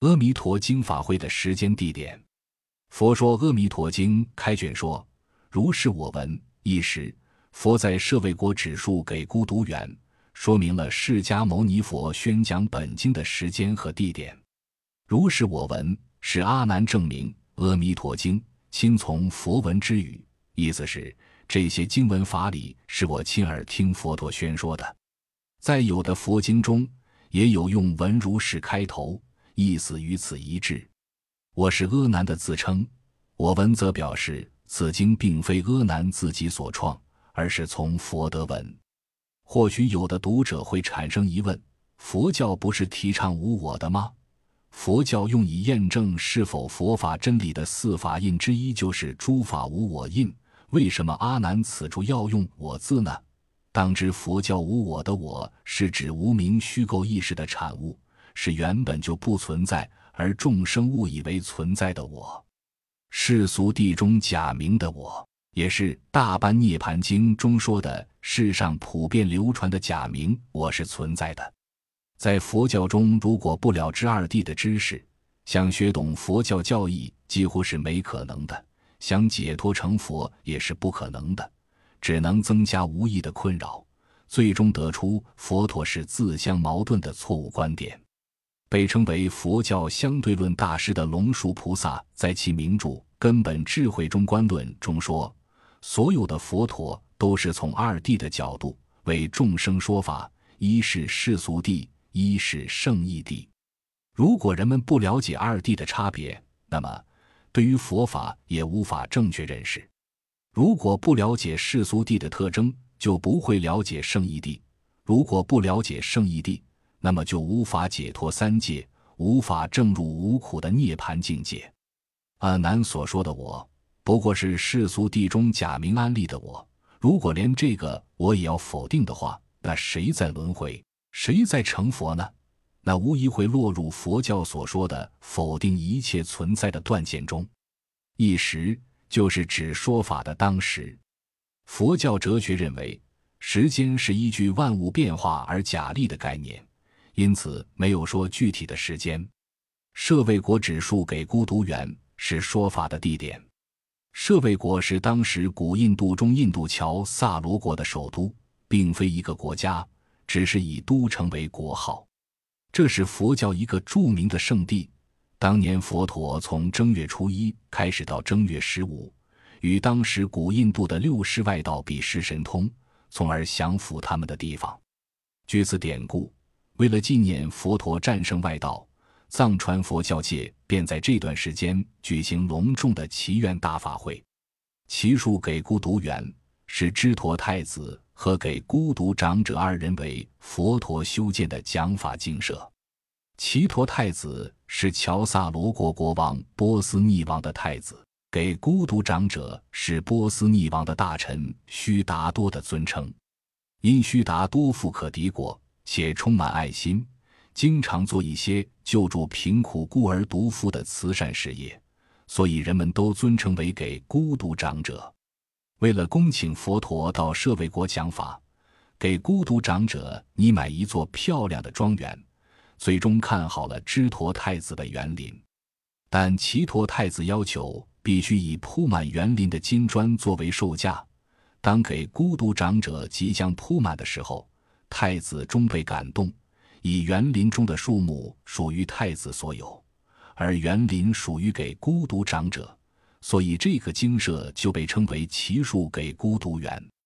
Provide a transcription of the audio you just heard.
阿弥陀经法会的时间地点，《佛说阿弥陀经》开卷说：“如是我闻。”一时，佛在舍卫国指数给孤独园，说明了释迦牟尼佛宣讲本经的时间和地点。如是我闻，是阿难证明《阿弥陀经》亲从佛闻之语，意思是这些经文法理是我亲耳听佛陀宣说的。在有的佛经中，也有用“闻如是”开头。意思与此一致。我是阿难的自称，我文则表示此经并非阿难自己所创，而是从佛得闻。或许有的读者会产生疑问：佛教不是提倡无我的吗？佛教用以验证是否佛法真理的四法印之一就是诸法无我印，为什么阿难此处要用我字呢？当知佛教无我的我是指无名虚构意识的产物。是原本就不存在，而众生误以为存在的我，世俗地中假名的我，也是《大般涅盘经》中说的世上普遍流传的假名我是存在的。在佛教中，如果不了知二谛的知识，想学懂佛教教义几乎是没可能的；想解脱成佛也是不可能的，只能增加无益的困扰，最终得出佛陀是自相矛盾的错误观点。被称为佛教相对论大师的龙树菩萨，在其名著《根本智慧中观论》中说：“所有的佛陀都是从二谛的角度为众生说法，一是世俗谛，一是圣义谛。如果人们不了解二谛的差别，那么对于佛法也无法正确认识。如果不了解世俗谛的特征，就不会了解圣义谛；如果不了解圣义谛，那么就无法解脱三界，无法证入无苦的涅槃境界。阿难所说的我，不过是世俗地中假名安立的我。如果连这个我也要否定的话，那谁在轮回，谁在成佛呢？那无疑会落入佛教所说的否定一切存在的断见中。一时就是指说法的当时。佛教哲学认为，时间是依据万物变化而假立的概念。因此，没有说具体的时间。舍卫国指数给孤独园是说法的地点。舍卫国是当时古印度中印度乔萨罗国的首都，并非一个国家，只是以都城为国号。这是佛教一个著名的圣地。当年佛陀从正月初一开始到正月十五，与当时古印度的六世外道比试神通，从而降服他们的地方。据此典故。为了纪念佛陀战胜外道，藏传佛教界便在这段时间举行隆重的祈愿大法会。祈树给孤独园是支陀太子和给孤独长者二人为佛陀修建的讲法精舍。齐陀太子是乔萨罗国国王波斯匿王的太子，给孤独长者是波斯匿王的大臣须达多的尊称。因须达多富可敌国。且充满爱心，经常做一些救助贫苦孤儿独夫的慈善事业，所以人们都尊称为给孤独长者。为了恭请佛陀到舍卫国讲法，给孤独长者拟买一座漂亮的庄园，最终看好了支陀太子的园林。但齐陀太子要求必须以铺满园林的金砖作为售价。当给孤独长者即将铺满的时候，太子终被感动，以园林中的树木属于太子所有，而园林属于给孤独长者，所以这个精舍就被称为奇树给孤独园。